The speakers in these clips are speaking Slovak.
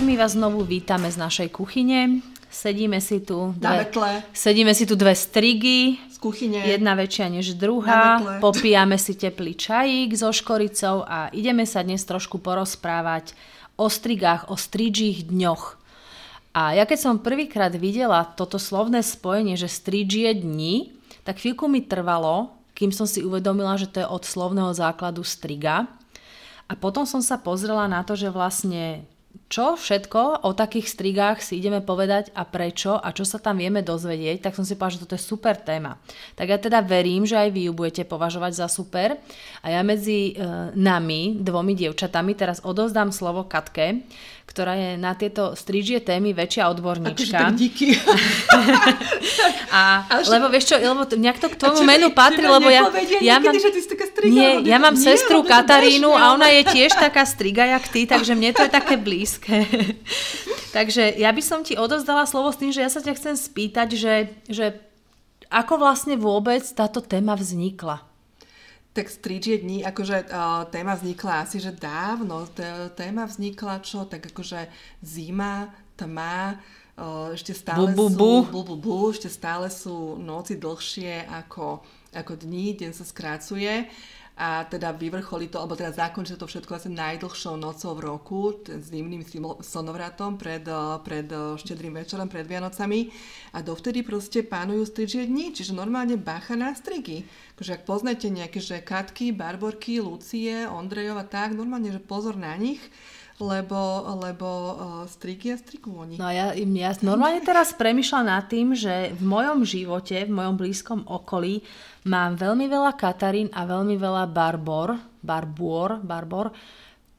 tak my vás znovu vítame z našej kuchyne. Sedíme si tu Na dve, metle. sedíme si tu dve strigy, Z kuchyne. jedna väčšia než Na druhá. Popíjame si teplý čajík so škoricou a ideme sa dnes trošku porozprávať o strigách, o stridžích dňoch. A ja keď som prvýkrát videla toto slovné spojenie, že stridžie dni, tak chvíľku mi trvalo, kým som si uvedomila, že to je od slovného základu striga. A potom som sa pozrela na to, že vlastne čo všetko o takých strigách si ideme povedať a prečo a čo sa tam vieme dozvedieť, tak som si povedala, že toto je super téma. Tak ja teda verím, že aj vy ju budete považovať za super a ja medzi e, nami, dvomi dievčatami, teraz odovzdám slovo Katke, ktorá je na tieto strižie témy väčšia Akože odborníčka. tak díky. A, však- lebo vieš čo, lebo to, nejak to k A tomu menu patrí, lebo ja, ja mám, že ty si taká striga, nie, ja mám nie, sestru Katarínu a ona je tiež taká striga jak ty, takže mne to je také blízke. takže ja by som ti odozdala slovo s tým, že ja sa ťa chcem spýtať, že, že ako vlastne vôbec táto téma vznikla? Tak stríčie dní, akože uh, téma vznikla asi, že dávno. Téma vznikla čo? Tak akože zima, tma, uh, ešte stále Bu, bu, sú... bu. Bu, bu, ešte stále sú noci dlhšie ako, ako dní, deň sa skrácuje. A teda vyvrcholí to, alebo teda zakončí to všetko asi najdlhšou nocou v roku, ten zimným slnovratom pred, uh, pred uh, štedrým večerom, pred Vianocami. A dovtedy proste pánujú stričie dni, čiže normálne bacha na strigy. Akože ak poznáte nejaké, že Katky, Barborky, Lucie, Ondrejov a tak, normálne, že pozor na nich, lebo, lebo uh, strigy a strigu oni. No ja, ja normálne teraz premyšľam nad tým, že v mojom živote, v mojom blízkom okolí mám veľmi veľa Katarín a veľmi veľa Barbor, Barbor, Barbor,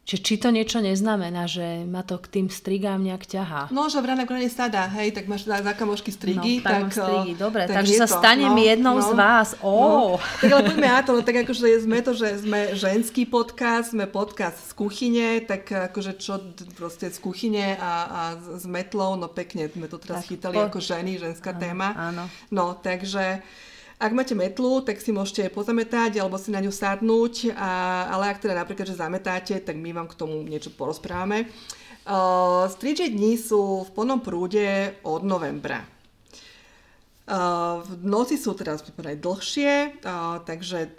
že či to niečo neznamená, že ma to k tým strigám nejak ťahá. No, že v ráne krone sadá, hej, tak máš za, za kamošky strigy. No, tak strigy, o, dobre, tak takže sa to, stanem jednou z vás. No. Tak ale poďme na to, no, tak akože sme to, že sme ženský podcast, sme podcast z kuchyne, tak akože čo proste z kuchyne a, a s metlou, no pekne sme to teraz Tak chytali po- ako ženy, ženská téma. áno. No, takže ak máte metlu, tak si môžete pozametať alebo si na ňu sadnúť, a, ale ak teda napríklad, že zametáte, tak my vám k tomu niečo porozprávame. Uh, Stričie dní sú v plnom prúde od novembra. Uh, v noci sú teraz aj dlhšie, uh, takže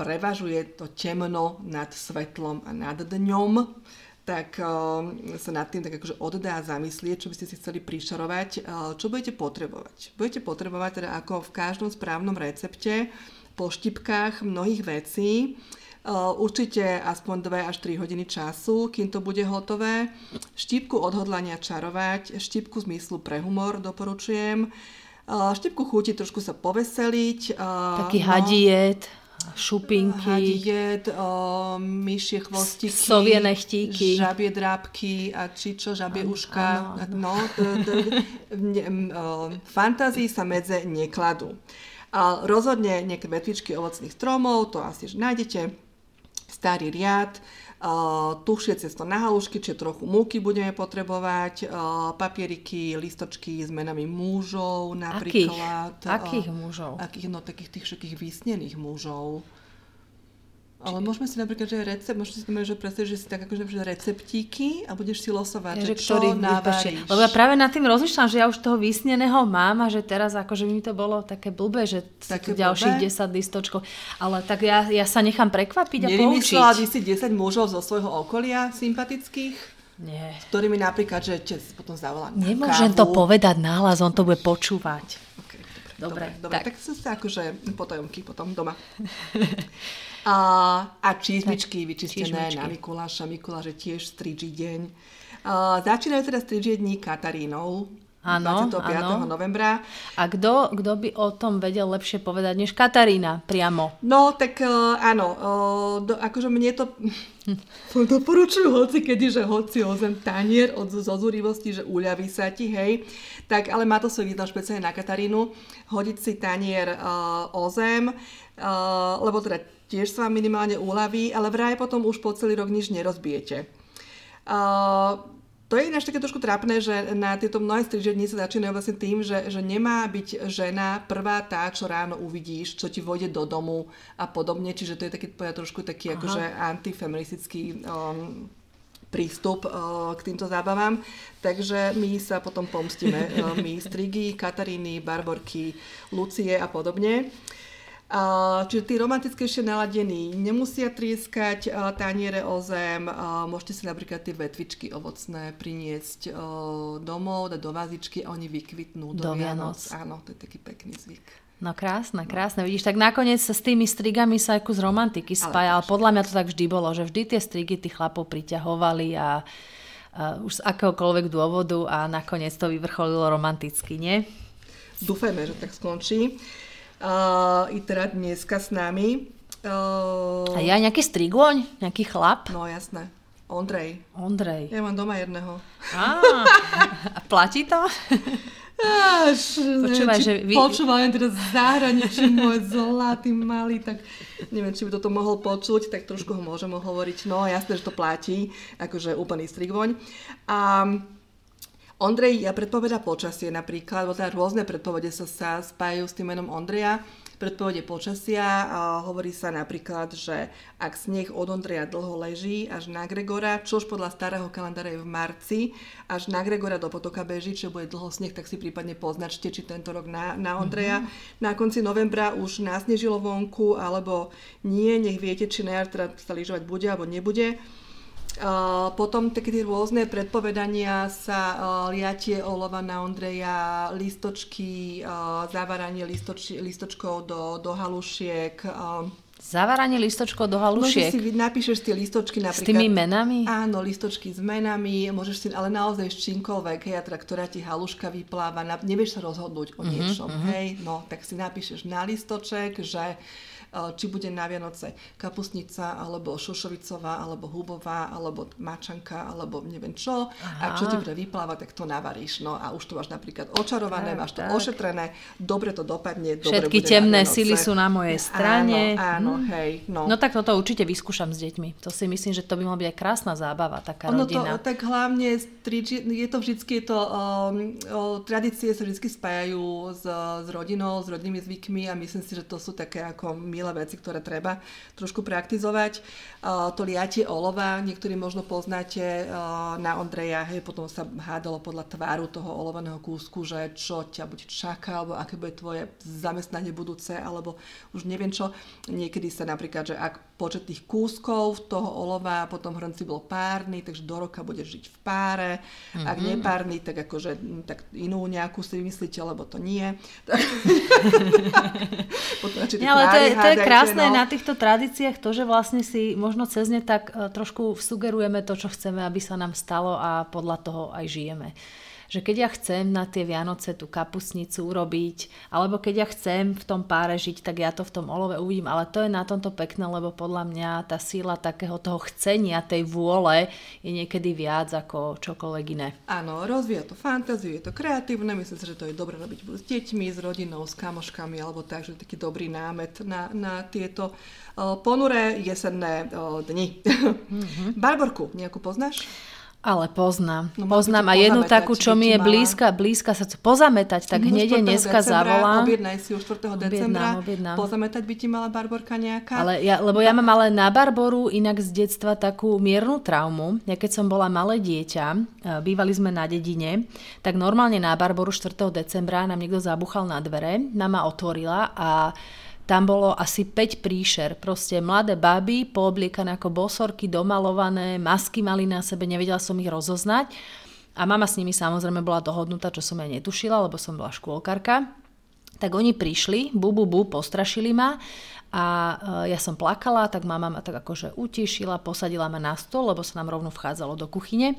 prevažuje to temno nad svetlom a nad dňom, tak uh, sa nad tým tak akože oddá zamyslieť, čo by ste si chceli prišarovať, uh, čo budete potrebovať. Budete potrebovať teda ako v každom správnom recepte po štipkách mnohých vecí, Uh, určite aspoň 2 až 3 hodiny času, kým to bude hotové. Štipku odhodlania čarovať, štipku zmyslu pre humor doporučujem. Štipku chuti trošku sa poveseliť. Taký hadiet, šupinky, Hadiet, uh, myšie chvostiky, Sovie nechtíky. žabie drápky a či čo, žabie Áno, uška. No, ne- m, uh, fantázii sa medze nekladú. A rozhodne nejaké vetvičky ovocných stromov, to asi nájdete. Starý riad, tušie cesto na halušky, čiže trochu múky budeme potrebovať, papieriky, listočky s menami mužov napríklad. Akých uh, mužov? Akých, no takých tých všetkých vysnených mužov. Ale môžeme si napríklad, že recept, môžete si to že predstaviť, že si tak akože že receptíky a budeš si losovať, Ja, že, že ktorý navaríš. Lebo ja práve nad tým rozmýšľam, že ja už toho vysneného mám a že teraz akože by mi to bolo také blbé, že Také také ďalších blbé? 10 listočkov. Ale tak ja, ja sa nechám prekvapiť a Nevymyslela poučiť. by si 10 mužov zo svojho okolia sympatických, Nie. s ktorými napríklad, že ťa potom zavolá Nemôžem kávu. to povedať nahlas, on to bude počúvať. Okay, Dobre, dobre, dobre, tak. tak. tak som sa akože potajomky potom doma. A, a čísmičky vyčistené čísmičky. na Mikuláša. Mikuláš je tiež stridží deň. A, začínajú teda stridžie dní Katarínov. Áno, 25. áno. novembra. A kto, kto by o tom vedel lepšie povedať než Katarína priamo? No, tak uh, áno, uh, do, akože mne to doporučujú hoci kedy, že hoci o zem tanier od zozúrivosti, že uľaví sa ti, hej. Tak, ale má to svoj význam špeciálne na Katarínu. Hodiť si tanier uh, o zem, uh, lebo teda tiež sa vám minimálne uľaví, ale vraj potom už po celý rok nič nerozbijete. Uh, to je ináč také trošku trápne, že na tieto mnohé striže dní sa začínajú vlastne tým, že, že nemá byť žena prvá tá, čo ráno uvidíš, čo ti vojde do domu a podobne. Čiže to je taký trošku taký Aha. akože antifeministický um, prístup uh, k týmto zábavám. Takže my sa potom pomstíme. Uh, my Strigy, Kataríny, Barborky, Lucie a podobne. Uh, čiže tí romantickejšie naladení nemusia trieskať taniere o zem, môžete si napríklad tie vetvičky ovocné priniesť domov, dať do vázičky a oni vykvitnú do, do Vianoc. Vianoc. Áno, to je taký pekný zvyk. No krásne, krásne. Vidíš, tak nakoniec sa s tými strigami sa aj kus romantiky spája, ale, ale podľa mňa to tak vždy bolo, že vždy tie strigy tých chlapov priťahovali a, a už z akéhokoľvek dôvodu a nakoniec to vyvrcholilo romanticky, nie? Dúfajme, že tak skončí uh, i teda dneska s nami. Uh, a ja nejaký strigloň? Nejaký chlap? No jasné. Ondrej. Ondrej. Ja mám doma jedného. Á, a platí to? Až, Počúvaj, neviem, že vy... Počúvam teraz zahraničí môj zlatý malý, tak neviem, či by toto mohol počuť, tak trošku ho môžem hovoriť. No jasné, že to platí, akože úplný strigvoň. A Ondrej ja predpoveda počasie napríklad, bo teda rôzne predpovede sa, sa spájajú s tým menom Ondreja. Predpovede počasia a hovorí sa napríklad, že ak sneh od Ondreja dlho leží až na Gregora, čož podľa starého kalendára je v marci, až na Gregora do potoka beží, čo bude dlho sneh, tak si prípadne poznačte, či tento rok na, na Ondreja. Mm-hmm. Na konci novembra už násnežilo vonku, alebo nie, nech viete, či na jar teda sa lyžovať bude alebo nebude. Potom také rôzne predpovedania sa liatie olova na Ondreja, listočky, zaváranie listoč, listočkov do, do halušiek. Zaváranie listočkov do halušiek. Môžeš si napíšeš tie listočky napríklad. S tými menami? Áno, listočky s menami, môžeš si, ale naozaj s čímkoľvek, hej, teda, ktorá ti haluška vypláva, na, nevieš sa rozhodnúť o mhm, niečom, uh-huh. hej, no, tak si napíšeš na listoček, že či bude na Vianoce kapusnica, alebo šošovicová, alebo hubová, alebo mačanka, alebo neviem čo. Aha. A čo ti bude vyplávať, tak to navaríš. No a už to máš napríklad očarované, tak, máš to tak. ošetrené, dobre to dopadne. Dobre Všetky temné sily sú na mojej strane. Áno, áno hmm. hej. No. no tak toto určite vyskúšam s deťmi. To si myslím, že to by mala byť aj krásna zábava, taká ono rodina. To, tak hlavne je to vždycky, to, um, tradície sa vždy spájajú s, s rodinou, s rodnými zvykmi a myslím si, že to sú také ako milé veci, ktoré treba trošku praktizovať. To liatie olova, niektorí možno poznáte na Ondreja, hej, potom sa hádalo podľa tváru toho olovaného kúsku, že čo ťa bude čaká, alebo aké bude tvoje zamestnanie budúce, alebo už neviem čo. Niekedy sa napríklad, že ak počet tých kúskov toho olova potom hrnci bol párny, takže do roka budeš žiť v páre. Mm-hmm. Ak nepárny, tak akože tak inú nejakú si vymyslíte, lebo to nie. potom, ja, ale to je, to je krásne no. na týchto tradíciách, to, že vlastne si možno cez ne tak e, trošku sugerujeme to, čo chceme, aby sa nám stalo a podľa toho aj žijeme že keď ja chcem na tie Vianoce tú kapusnicu urobiť, alebo keď ja chcem v tom páre žiť, tak ja to v tom olove uvidím. Ale to je na tomto pekné, lebo podľa mňa tá síla takého toho chcenia, tej vôle je niekedy viac ako čokoľvek iné. Áno, rozvíja to fantáziu, je to kreatívne, myslím si, že to je dobre robiť s deťmi, s rodinou, s kamoškami, alebo tak, že taký dobrý námet na, na tieto uh, ponuré jesenné uh, dni. Mm-hmm. Barborku, nejakú poznáš? Ale poznám. No, poznám a jednu takú, čo mi je blízka, blízka sa pozametať, tak hneď je dneska zavolám. Objednaj si už 4. decembra. Objednám. Pozametať by ti mala Barborka nejaká? Ale ja, lebo ja mám ale na Barboru inak z detstva takú miernu traumu. Ja keď som bola malé dieťa, e, bývali sme na dedine, tak normálne na Barboru 4. decembra nám niekto zabuchal na dvere, mama otvorila a tam bolo asi 5 príšer, proste mladé baby, poobliekané ako bosorky, domalované, masky mali na sebe, nevedela som ich rozoznať. A mama s nimi samozrejme bola dohodnutá, čo som aj netušila, lebo som bola škôlkarka. Tak oni prišli, bu, bu, bu, postrašili ma a e, ja som plakala, tak mama ma tak akože utišila, posadila ma na stôl, lebo sa nám rovno vchádzalo do kuchyne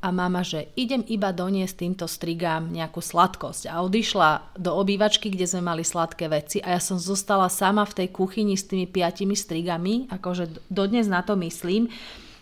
a mama, že idem iba doniesť týmto strigám nejakú sladkosť. A odišla do obývačky, kde sme mali sladké veci a ja som zostala sama v tej kuchyni s tými piatimi strigami, akože dodnes na to myslím.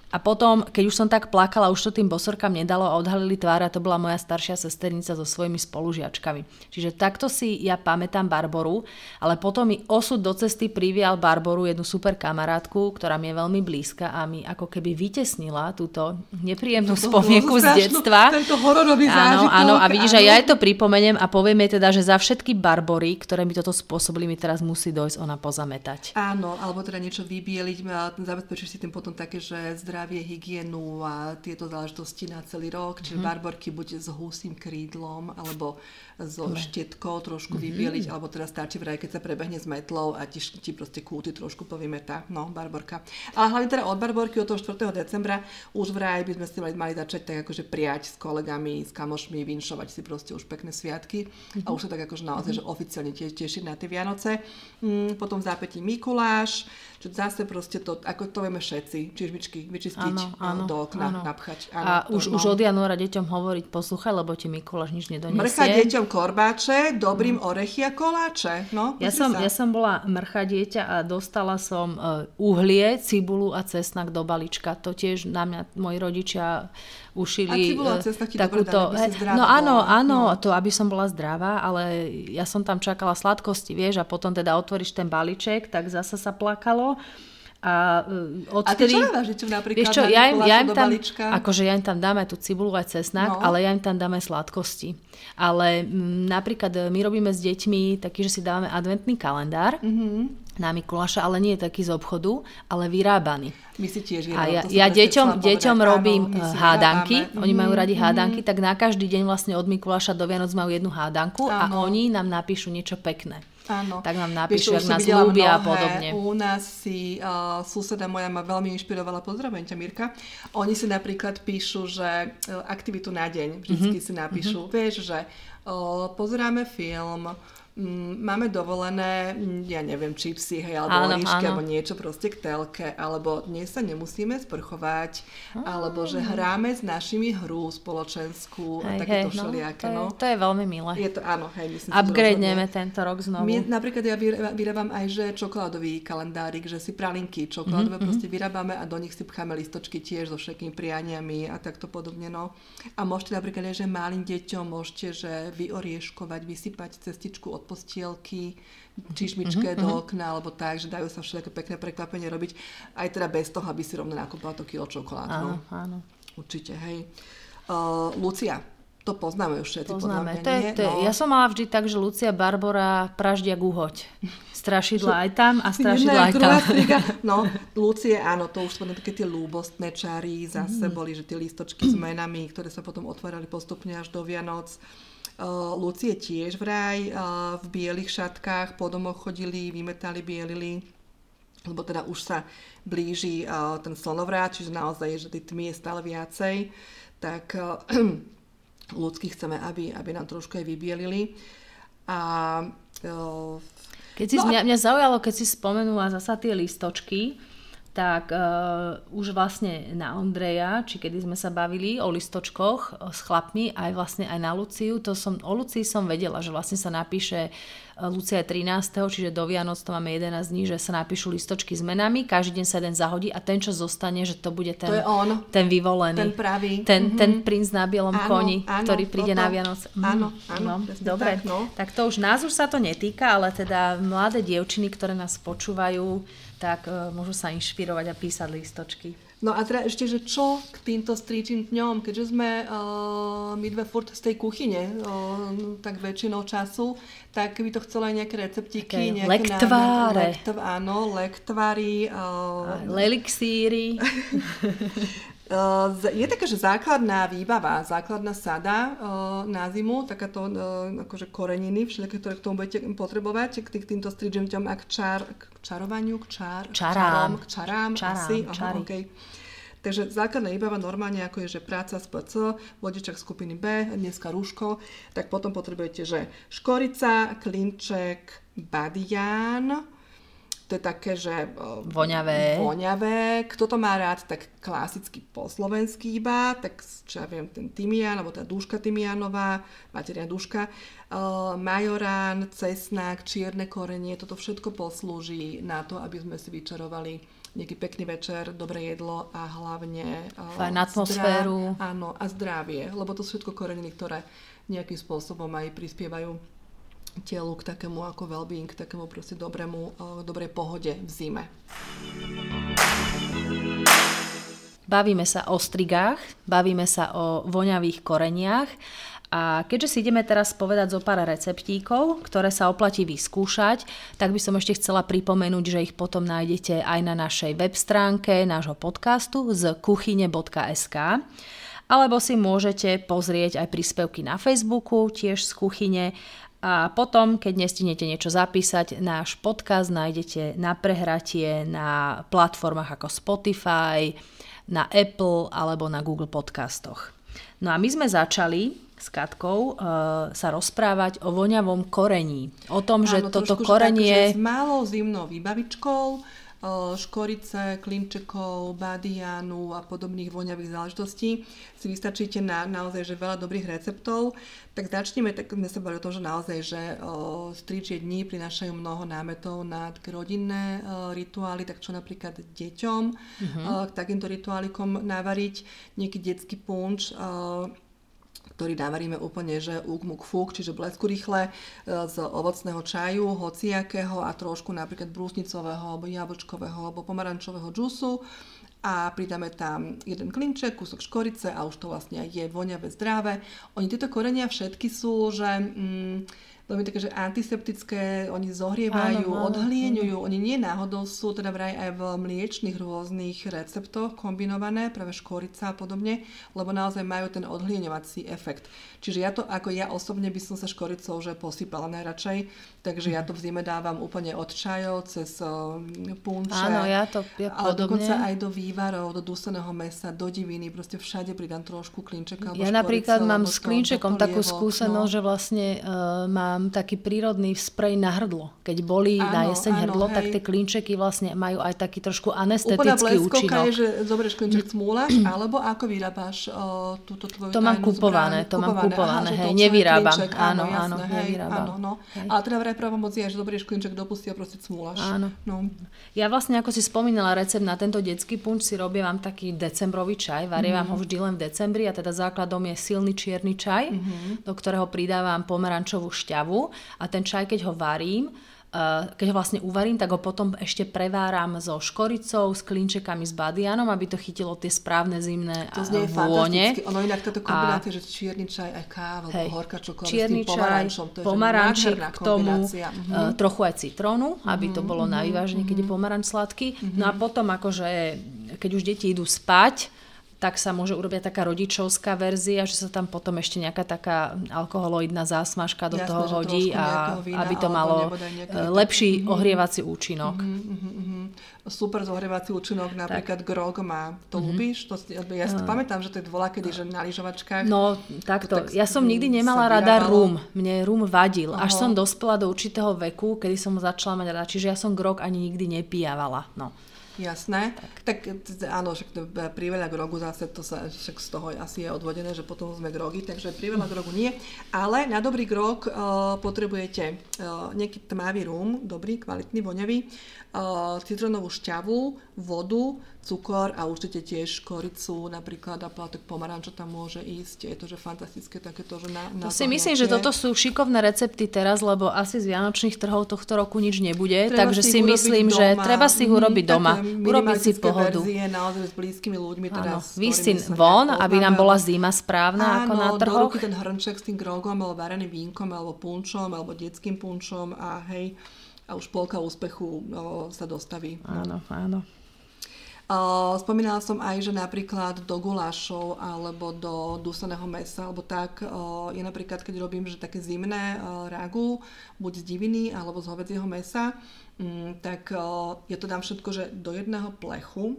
A potom, keď už som tak plakala, už to tým bosorkám nedalo a odhalili tvár a to bola moja staršia sesternica so svojimi spolužiačkami. Čiže takto si ja pamätám Barboru, ale potom mi osud do cesty privial Barboru, jednu super kamarátku, ktorá mi je veľmi blízka a mi ako keby vytesnila túto nepríjemnú to spomienku z detstva. Tento hororový áno, áno, a vidíš, že ja jej to pripomeniem a poviem jej teda, že za všetky Barbory, ktoré mi toto spôsobili, mi teraz musí dojsť ona pozametať. Áno, alebo teda niečo vybieliť, zabezpečíš si tým potom také, že zdra zdravie, hygienu a tieto záležitosti na celý rok. Čiže mm-hmm. barborky buď s húsým krídlom, alebo so mm. štetkou trošku mm-hmm. vybieliť, alebo teda stačí vraj, keď sa prebehne s metlou a ti, ti proste kúty trošku povymetá. No, barborka. Ale hlavne teda od barborky od toho 4. decembra už vraj by sme si mali, mali začať tak akože prijať s kolegami, s kamošmi, vinšovať si proste už pekné sviatky mm-hmm. a už sa tak akože naozaj, mm-hmm. že oficiálne tiež tešiť na tie Vianoce. Mm, potom v zápätí Mikuláš, čo zase proste to, ako to vieme všetci, čižbičky vyčistiť áno, áno, do okna, áno. napchať. Áno, a už, no. už od januára deťom hovoriť, poslúchaj, lebo ti Mikuláš nič nedonesie. Mrcha deťom korbáče, dobrým mm. orechy a koláče. No, ja, som, ja som bola mrcha dieťa a dostala som uh, uhlie, cibulu a cesnak do balička. To tiež na mňa moji rodičia ušili a cesnak ti takúto... Dobre, no áno, áno, no. to aby som bola zdravá, ale ja som tam čakala sladkosti, vieš, a potom teda otvoríš ten balíček, tak zasa sa plakalo a, odtedy, a ty čo dávaš deťom napríklad vieš čo, ja im, ja im tam, akože ja im tam dáme tú cibulu aj cesnak, no. ale ja im tam dáme sladkosti. Ale m, napríklad e, my robíme s deťmi taký, že si dávame adventný kalendár mm-hmm. Na Mikuláša, ale nie je taký z obchodu, ale vyrábaný. My si tiež vyrábame. A ja, ja deťom, deťom robím áno, hádanky, vyrábame. oni majú radi mm-hmm. hádanky, tak na každý deň vlastne od Mikuláša do Vianoc majú jednu hádanku áno. a oni nám napíšu niečo pekné. Áno. Tak nám napíšu, ak nás ľúbia a podobne. U nás si uh, suseda moja ma veľmi inšpirovala, pozdravujem ťa Mirka. Oni si napríklad píšu, že uh, aktivitu na deň, vždycky mm-hmm. si napíšu, mm-hmm. vieš, že uh, pozeráme film, Mm, máme dovolené, mm, ja neviem, čipsy, hej, alebo áno, líšky, alebo niečo proste k telke, alebo dnes sa nemusíme sprchovať, áno. alebo že hráme s našimi hru spoločenskú hej, a takéto hej, no, všelijaké. No, to, je, to je veľmi milé. Je to, áno, hej, myslím Upgradeneme tento rok znovu. My, napríklad ja vyrábam aj, že čokoládový kalendárik, že si pralinky čokoládové mm-hmm. proste vyrábame a do nich si pcháme listočky tiež so všetkými prianiami a takto podobne, no. A môžete napríklad aj, že malým deťom môžete, že vyorieškovať, vysypať cestičku od postielky, čišmičke mm-hmm. do mhm. okna, alebo tak, že dajú sa všetké pekné prekvapenie robiť, aj teda bez toho, aby si rovno nakúpala to kilo čokolád. Áno, no. áno. Určite, hej. Uh, Lucia, to poznáme už všetci. Poznáme. To je, to je, no. Ja som mala vždy tak, že Lucia Barbora praždia guhoť. Strašidla aj tam a strašidla aj tam. No, Lucie, áno, to už sú také tie lúbostné čary, zase mm. boli, že tie listočky s menami, ktoré sa potom otvárali postupne až do Vianoc. Uh, Lucie tiež vraj uh, v bielých šatkách po domoch chodili, vymetali, bielili, lebo teda už sa blíži uh, ten slonovrát, čiže naozaj, že tej tmy je stále viacej, tak ľudsky chceme, aby, aby nám trošku aj vybielili. A keď si, no a... mňa, mňa zaujalo, keď si spomenula zasa tie listočky, tak uh, už vlastne na Ondreja, či kedy sme sa bavili o listočkoch uh, s chlapmi, aj vlastne aj na Luciu, to som, o Lucii som vedela, že vlastne sa napíše uh, Lucia je 13. čiže do Vianoc to máme 11 dní, že sa napíšu listočky s menami, každý deň sa jeden zahodí a ten, čo zostane, že to bude ten, to je on, ten vyvolený. Ten pravý. Ten, mm-hmm. ten princ na bielom áno, koni, áno, ktorý príde toto. na Vianoc. Mm, áno, áno. No, dobre, tak, no. tak to už nás už sa to netýka, ale teda mladé dievčiny, ktoré nás počúvajú, tak uh, môžu sa inšpirovať a písať listočky. No a teda ešte, že čo k týmto stričím dňom, keďže sme uh, my dve furt z tej kuchyne, uh, tak väčšinou času, tak by to chcelo aj nejaké receptiky, okay. nejaké lektváre. Lektv, áno, lektvary. Uh, Lelixíry. Je taká, že základná výbava, základná sada na zimu, takáto akože koreniny, všetky, ktoré k tomu budete potrebovať, k týmto stridžemťom a k, čar, k čarovaniu, k čar, čarám, k čarám, čarám asi. Aha, okay. Takže základná výbava normálne, ako je, že práca z PC, vodičak skupiny B, dneska rúško, tak potom potrebujete, že škorica, klinček, badián, to je také, že... Voňavé. Voňavé. Kto to má rád, tak klasicky po slovensky iba, tak čo ja viem, ten tymián, alebo tá duška tymianová, materiálna duška, uh, majorán, cesnak, čierne korenie, toto všetko poslúži na to, aby sme si vyčarovali nejaký pekný večer, dobré jedlo a hlavne uh, Fajn atmosféru. Zdra- áno, a zdravie, lebo to sú všetko koreniny, ktoré nejakým spôsobom aj prispievajú telu k takému ako well-being, k takému proste dobrému, dobrej pohode v zime. Bavíme sa o strigách, bavíme sa o voňavých koreniach A keďže si ideme teraz povedať zo pár receptíkov, ktoré sa oplatí vyskúšať, tak by som ešte chcela pripomenúť, že ich potom nájdete aj na našej web stránke nášho podcastu z kuchyne.sk alebo si môžete pozrieť aj príspevky na Facebooku, tiež z kuchyne a potom, keď nestihnete niečo zapísať, náš podcast nájdete na prehratie na platformách ako Spotify, na Apple alebo na Google podcastoch. No a my sme začali s Katkou uh, sa rozprávať o voňavom korení. O tom, Áno, že toto korenie... Tak, s malou zimnou výbavičkou, škorice, klinčekov, badianu a podobných voňavých záležitostí si vystačíte na naozaj že veľa dobrých receptov. Tak začneme, tak sme sa boli o tom, že naozaj, že stričie dní prinášajú mnoho námetov na také rodinné rituály, tak čo napríklad deťom uh-huh. uh, k takýmto rituálikom navariť, nejaký detský punč, ktorý navaríme úplne, že úk, muk, fúk, čiže blesku rýchle e, z ovocného čaju, hociakého a trošku napríklad brúsnicového, alebo jablčkového, alebo pomarančového džusu a pridáme tam jeden klinček, kúsok škorice a už to vlastne je voňavé, zdravé. Oni tieto korenia všetky sú, že... Mm, veľmi také, že antiseptické, oni zohrievajú, áno, áno, odhlieňujú, áno. oni nie náhodou sú teda vraj aj v mliečných rôznych receptoch kombinované, práve škorica a podobne, lebo naozaj majú ten odhlieňovací efekt. Čiže ja to, ako ja osobne by som sa škoricou že posypala najradšej, takže ja to v zime dávam úplne od čajov, cez punče, Áno, ja to ja ale dokonca aj do vývarov, do duseného mesa, do diviny, proste všade pridám trošku klinčeka. Ja napríklad mám s klinčekom takú skúsenosť, no. že vlastne uh, mám mám taký prírodný sprej na hrdlo. Keď boli áno, na jeseň áno, hrdlo, hej. tak tie klinčeky vlastne majú aj taký trošku anestetický účinok. je, že zoberieš klinček cmúlaš, alebo ako vyrábaš o, túto tvoju To mám kupované, to mám kupované, hej, nevyrábam. Klinček, áno, áno, áno, hej, nevyrábam. Áno, no. Hej. Ale teda vraj pravomoc je, že zoberieš klinček do pusty a proste cmúlaš. Áno. No. Ja vlastne, ako si spomínala recept na tento detský punč, si robím taký decembrový čaj, varievam mm. ho vždy len v decembri a teda základom je silný čierny čaj, mm-hmm. do ktorého pridávam pomerančovú šťavu a ten čaj, keď ho varím, eh, keď ho vlastne uvarím, tak ho potom ešte preváram so škoricou, s klinčekami, s badianom, aby to chytilo tie správne zimné to znie vône. Ono inak táto kombinácia, a, že čierny čaj aj káva, hej, horká čokoláda čierny s tým pomarančom. To je pomarančík k tomu, uh, trochu aj citrónu, aby to bolo mm-hmm, na vyváženie, keď je mhm. pomaranč sladký. Mm-hmm. No a potom akože, keď už deti idú spať, tak sa môže urobiť taká rodičovská verzia, že sa tam potom ešte nejaká taká alkoholoidná zásmažka do Jasne, toho hodí a vína, aby to malo e, lepší mm-hmm. ohrievací účinok. Mm-hmm, mm-hmm. Super zohrievací účinok, napríklad tak. grog má. To mm-hmm. ľúbiš? To, ja si to pamätám, že to je kedy, že na lyžovačkách. No, takto. Tak ja som nikdy nemala rada rum. Mne rum vadil. Až som dospela do určitého veku, kedy som začala mať rada. Čiže ja som grog ani nikdy nepijavala. No. Jasné. Tak, tak áno, však priveľa grogu zase, to sa však z toho asi je odvodené, že potom sme grogy, takže priveľa grogu nie. Ale na dobrý grog uh, potrebujete uh, nejaký tmavý rum, dobrý, kvalitný, voňavý, uh, citronovú šťavu, vodu, cukor a určite tiež koricu napríklad a plátok pomaranča tam môže ísť. Je to, že fantastické takéto, že na, na To si myslím, že toto sú šikovné recepty teraz, lebo asi z Vianočných trhov tohto roku nič nebude, treba takže si, myslím, doma. že treba si ich urobiť mm, doma, urobiť si pohodu. Verzie, naozaj s blízkymi ľuďmi. Teda, Áno, von, aby nám bola zima správna Áno, ako na trhoch. Áno, ten hrnček s tým grogom, alebo vareným vínkom, alebo punčom, alebo detským punčom a hej, a už polka úspechu no, sa dostaví. Áno, áno. Spomínala som aj, že napríklad do gulášov alebo do duseného mesa, alebo tak je napríklad, keď robím že také zimné ragu, buď z diviny alebo z hovedzieho mesa, mm, tak ja to dám všetko, že do jedného plechu,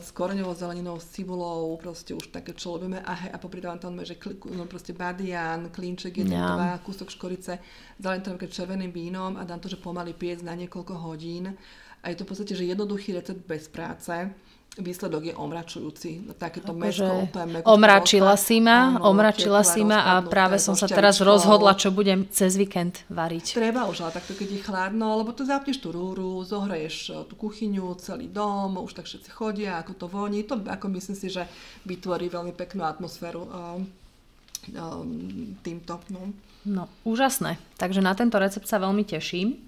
s koreňovou zeleninou, s cibulou, proste už také, čo ľubíme. A, hej, a popridávam tam, že kli, no, proste badian, klínček, jeden, yeah. dva, kúsok škorice, zalím tam červeným vínom a dám to, že pomaly piec na niekoľko hodín a je to v podstate, že jednoduchý recept bez práce. Výsledok je omračujúci. Takéto akože mesko úplne Omračila si ma, áno, omračila si ma a práve som sa teraz rozhodla, čo budem cez víkend variť. Treba už, ale takto keď je chladno, lebo tu zapneš tú rúru, zohraješ e, tú kuchyňu, celý dom, už tak všetci chodia, ako to voní. To ako myslím si, že vytvorí veľmi peknú atmosféru um, um, týmto. No. no, úžasné. Takže na tento recept sa veľmi teším.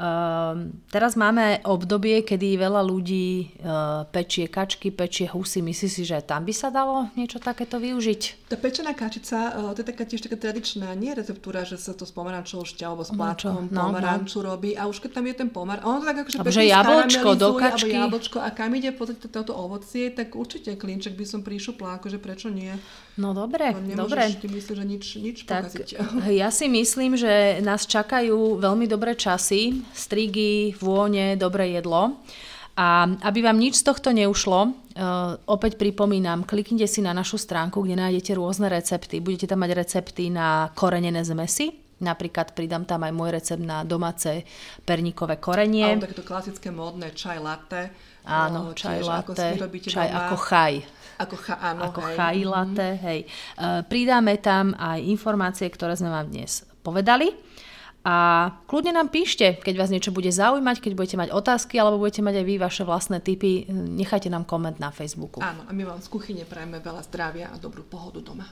Um, teraz máme obdobie, kedy veľa ľudí uh, pečie kačky, pečie husy. Myslíš si, že tam by sa dalo niečo takéto využiť? Tá pečená kačica, uh, to je taká tiež taká tradičná, nie receptúra, že sa to s pomarančovou šťa alebo s pláčkom no, pomaranču no. robí a už keď tam je ten pomar, ono to tak akože že jablčko do kačky. Alebo jablčko a kam ide podstate toto ovocie, tak určite klinček by som prišupla, akože prečo nie? No dobre, dobre. Ty myslíš, že nič, nič tak, pokaziť. Ja si myslím, že nás čakajú veľmi dobré časy strigy, vône, dobré jedlo. A aby vám nič z tohto neušlo, uh, opäť pripomínam, kliknite si na našu stránku, kde nájdete rôzne recepty. Budete tam mať recepty na korenené zmesy, Napríklad pridám tam aj môj recept na domáce perníkové korenie. Alebo takéto klasické módne čaj latte. Áno, čaj latte, ako čaj doma. ako chaj. Ako, cha, áno, ako hej. chaj latte, hej. Uh, pridáme tam aj informácie, ktoré sme vám dnes povedali. A kľudne nám píšte, keď vás niečo bude zaujímať, keď budete mať otázky alebo budete mať aj vy vaše vlastné tipy, nechajte nám koment na Facebooku. Áno, a my vám z kuchyne prajeme veľa zdravia a dobrú pohodu doma.